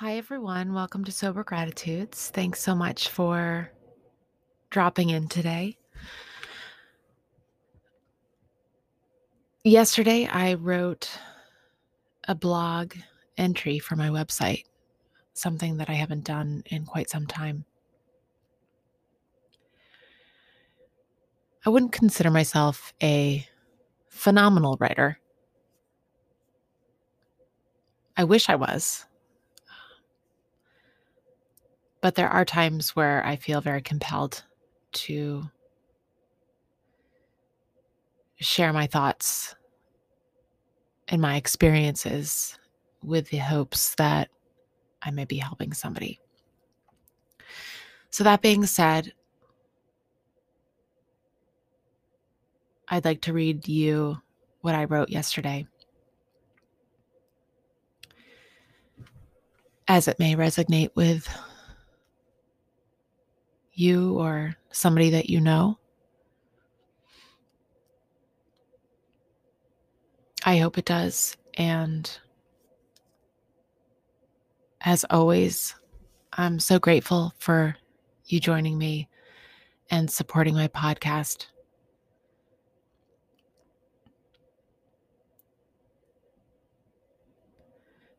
Hi, everyone. Welcome to Sober Gratitudes. Thanks so much for dropping in today. Yesterday, I wrote a blog entry for my website, something that I haven't done in quite some time. I wouldn't consider myself a phenomenal writer. I wish I was. But there are times where I feel very compelled to share my thoughts and my experiences with the hopes that I may be helping somebody. So, that being said, I'd like to read you what I wrote yesterday. As it may resonate with you or somebody that you know. I hope it does. And as always, I'm so grateful for you joining me and supporting my podcast.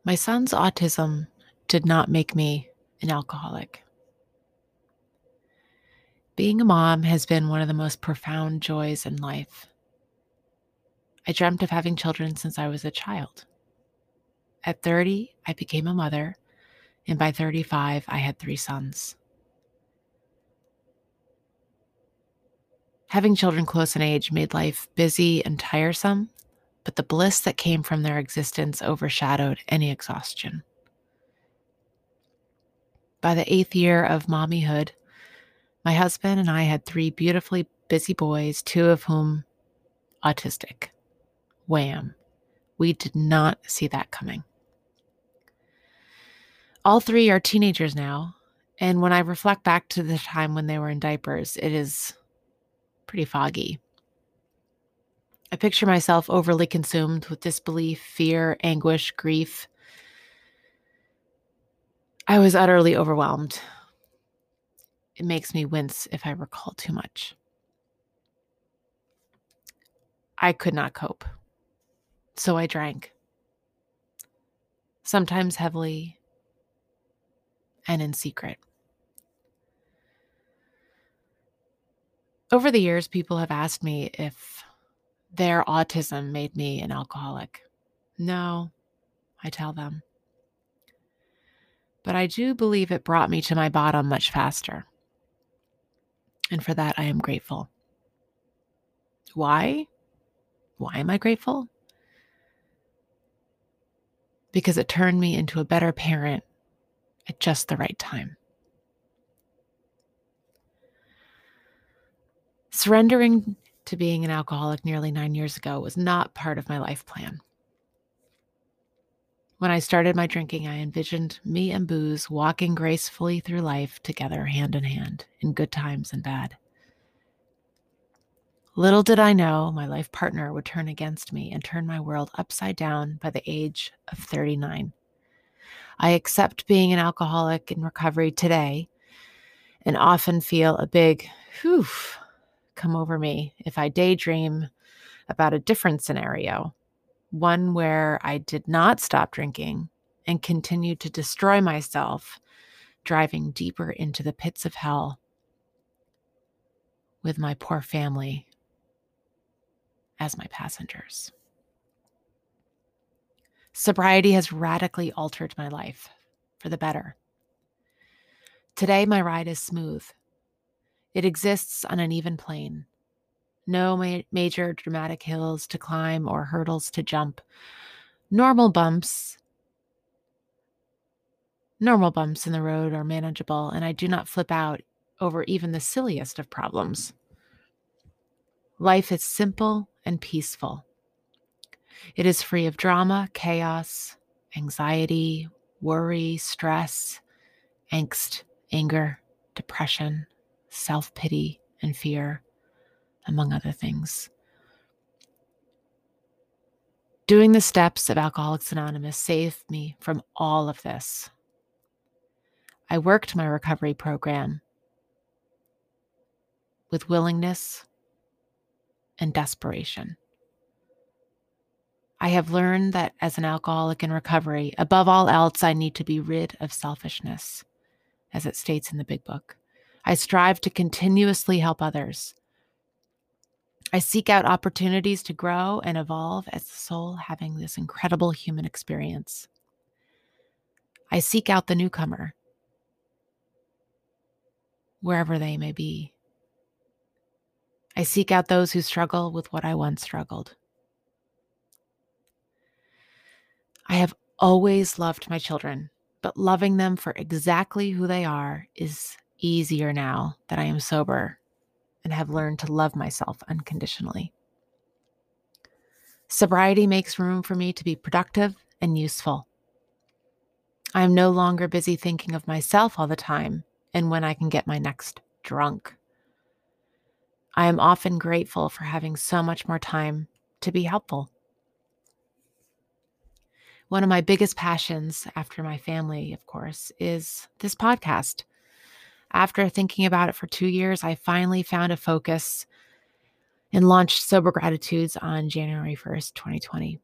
My son's autism did not make me an alcoholic. Being a mom has been one of the most profound joys in life. I dreamt of having children since I was a child. At 30, I became a mother, and by 35, I had three sons. Having children close in age made life busy and tiresome, but the bliss that came from their existence overshadowed any exhaustion. By the eighth year of mommyhood, my husband and I had three beautifully busy boys, two of whom autistic. Wham. We did not see that coming. All three are teenagers now, and when I reflect back to the time when they were in diapers, it is pretty foggy. I picture myself overly consumed with disbelief, fear, anguish, grief. I was utterly overwhelmed. It makes me wince if I recall too much. I could not cope. So I drank. Sometimes heavily and in secret. Over the years, people have asked me if their autism made me an alcoholic. No, I tell them. But I do believe it brought me to my bottom much faster. And for that, I am grateful. Why? Why am I grateful? Because it turned me into a better parent at just the right time. Surrendering to being an alcoholic nearly nine years ago was not part of my life plan. When I started my drinking, I envisioned me and booze walking gracefully through life together, hand in hand, in good times and bad. Little did I know my life partner would turn against me and turn my world upside down by the age of 39. I accept being an alcoholic in recovery today and often feel a big whew come over me if I daydream about a different scenario, one where I did not stop drinking and continued to destroy myself, driving deeper into the pits of hell with my poor family as my passengers. Sobriety has radically altered my life for the better. Today, my ride is smooth. It exists on an even plane. No ma- major dramatic hills to climb or hurdles to jump. Normal bumps. Normal bumps in the road are manageable, and I do not flip out over even the silliest of problems. Life is simple and peaceful. It is free of drama, chaos, anxiety, worry, stress, angst, anger, depression, self pity, and fear, among other things. Doing the steps of Alcoholics Anonymous saved me from all of this. I worked my recovery program with willingness and desperation. I have learned that as an alcoholic in recovery, above all else, I need to be rid of selfishness, as it states in the big book. I strive to continuously help others. I seek out opportunities to grow and evolve as the soul having this incredible human experience. I seek out the newcomer, wherever they may be. I seek out those who struggle with what I once struggled. I have always loved my children, but loving them for exactly who they are is easier now that I am sober and have learned to love myself unconditionally. Sobriety makes room for me to be productive and useful. I am no longer busy thinking of myself all the time and when I can get my next drunk. I am often grateful for having so much more time to be helpful. One of my biggest passions, after my family, of course, is this podcast. After thinking about it for two years, I finally found a focus and launched Sober Gratitudes on January 1st, 2020.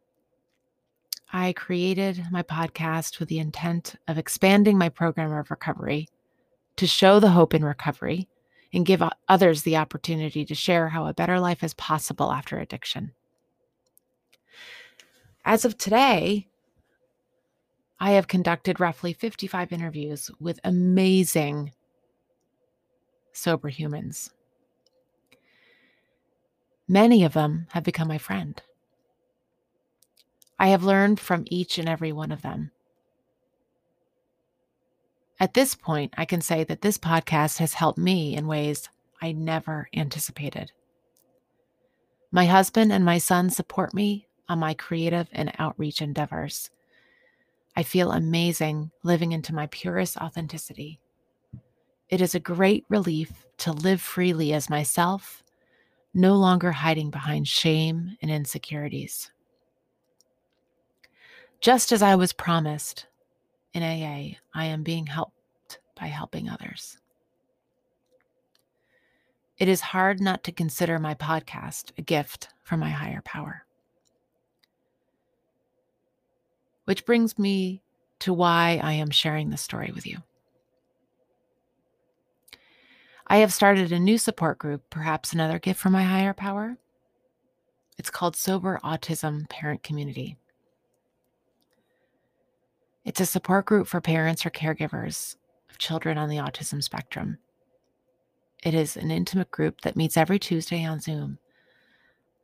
I created my podcast with the intent of expanding my program of recovery to show the hope in recovery and give others the opportunity to share how a better life is possible after addiction. As of today, I have conducted roughly 55 interviews with amazing sober humans. Many of them have become my friend. I have learned from each and every one of them. At this point, I can say that this podcast has helped me in ways I never anticipated. My husband and my son support me on my creative and outreach endeavors. I feel amazing living into my purest authenticity. It is a great relief to live freely as myself, no longer hiding behind shame and insecurities. Just as I was promised in AA, I am being helped by helping others. It is hard not to consider my podcast a gift from my higher power. Which brings me to why I am sharing this story with you. I have started a new support group, perhaps another gift from my higher power. It's called Sober Autism Parent Community. It's a support group for parents or caregivers of children on the autism spectrum. It is an intimate group that meets every Tuesday on Zoom.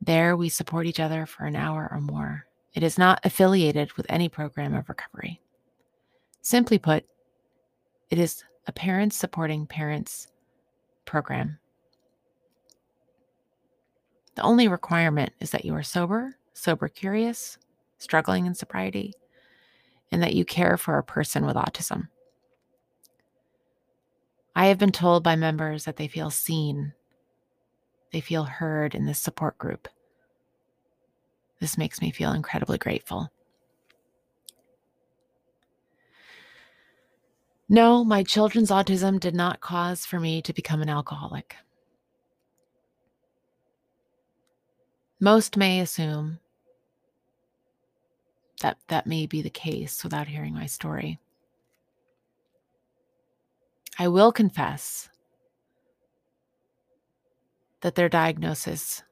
There, we support each other for an hour or more. It is not affiliated with any program of recovery. Simply put, it is a parents supporting parents program. The only requirement is that you are sober, sober curious, struggling in sobriety, and that you care for a person with autism. I have been told by members that they feel seen they feel heard in this support group. This makes me feel incredibly grateful. No, my children's autism did not cause for me to become an alcoholic. Most may assume that that may be the case without hearing my story. I will confess that their diagnosis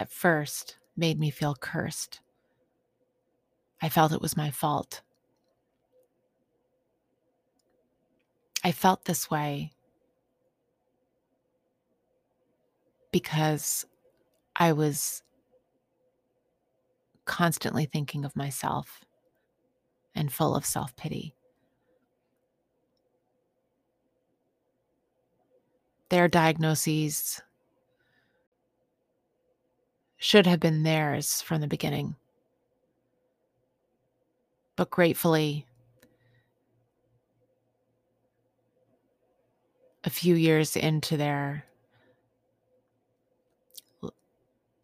at first made me feel cursed. I felt it was my fault. I felt this way because I was constantly thinking of myself and full of self pity. Their diagnoses should have been theirs from the beginning. But gratefully, a few years into their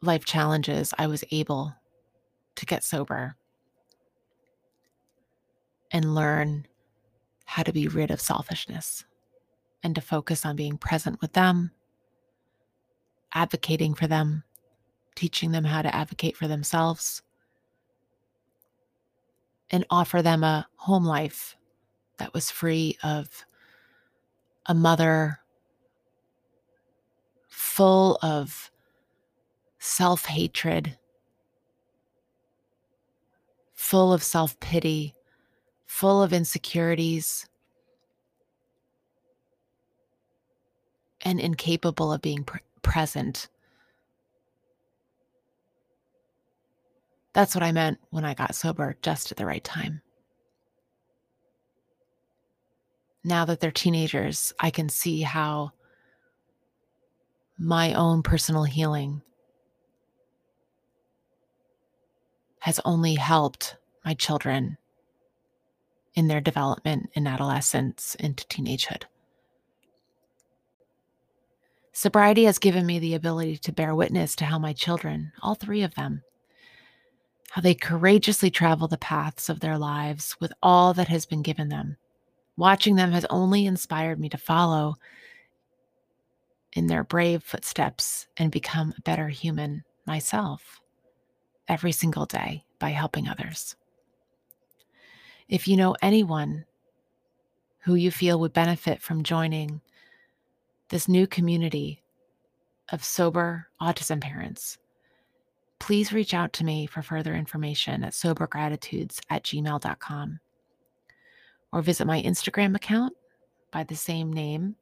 life challenges, I was able to get sober and learn how to be rid of selfishness and to focus on being present with them, advocating for them, teaching them how to advocate for themselves, and offer them a home life that was free of a mother full of self hatred, full of self pity, full of insecurities, and incapable of being pr- present. That's what I meant when I got sober just at the right time. Now that they're teenagers, I can see how my own personal healing has only helped my children in their development in adolescence into teenagehood. Sobriety has given me the ability to bear witness to how my children, all three of them, how they courageously travel the paths of their lives with all that has been given them. Watching them has only inspired me to follow in their brave footsteps and become a better human myself every single day by helping others. If you know anyone who you feel would benefit from joining this new community of sober autism parents, please reach out to me for further information at sobergratitudes at gmail.com or visit my Instagram account by the same name.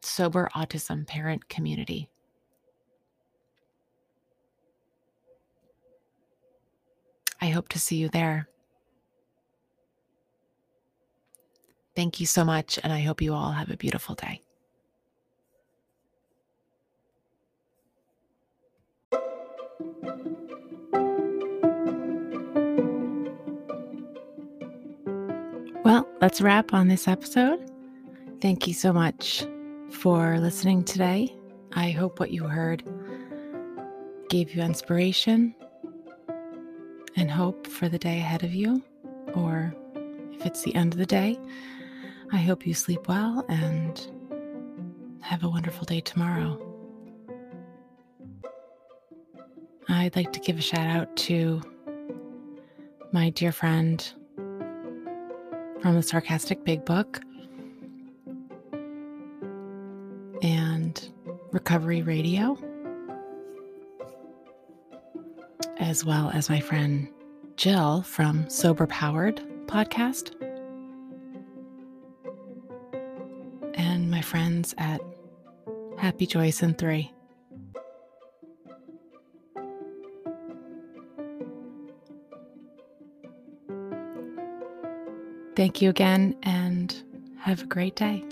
Sober Autism Parent Community. I hope to see you there. Thank you so much, and I hope you all have a beautiful day. Let's wrap on this episode. Thank you so much for listening today. I hope what you heard gave you inspiration and hope for the day ahead of you, or if it's the end of the day, I hope you sleep well and have a wonderful day tomorrow. I'd like to give a shout out to my dear friend from the Sarcastic Big Book. And Recovery Radio, as well as my friend Jill from Sober Powered podcast, and my friends at Happy Joyous and Free. Thank you again and have a great day.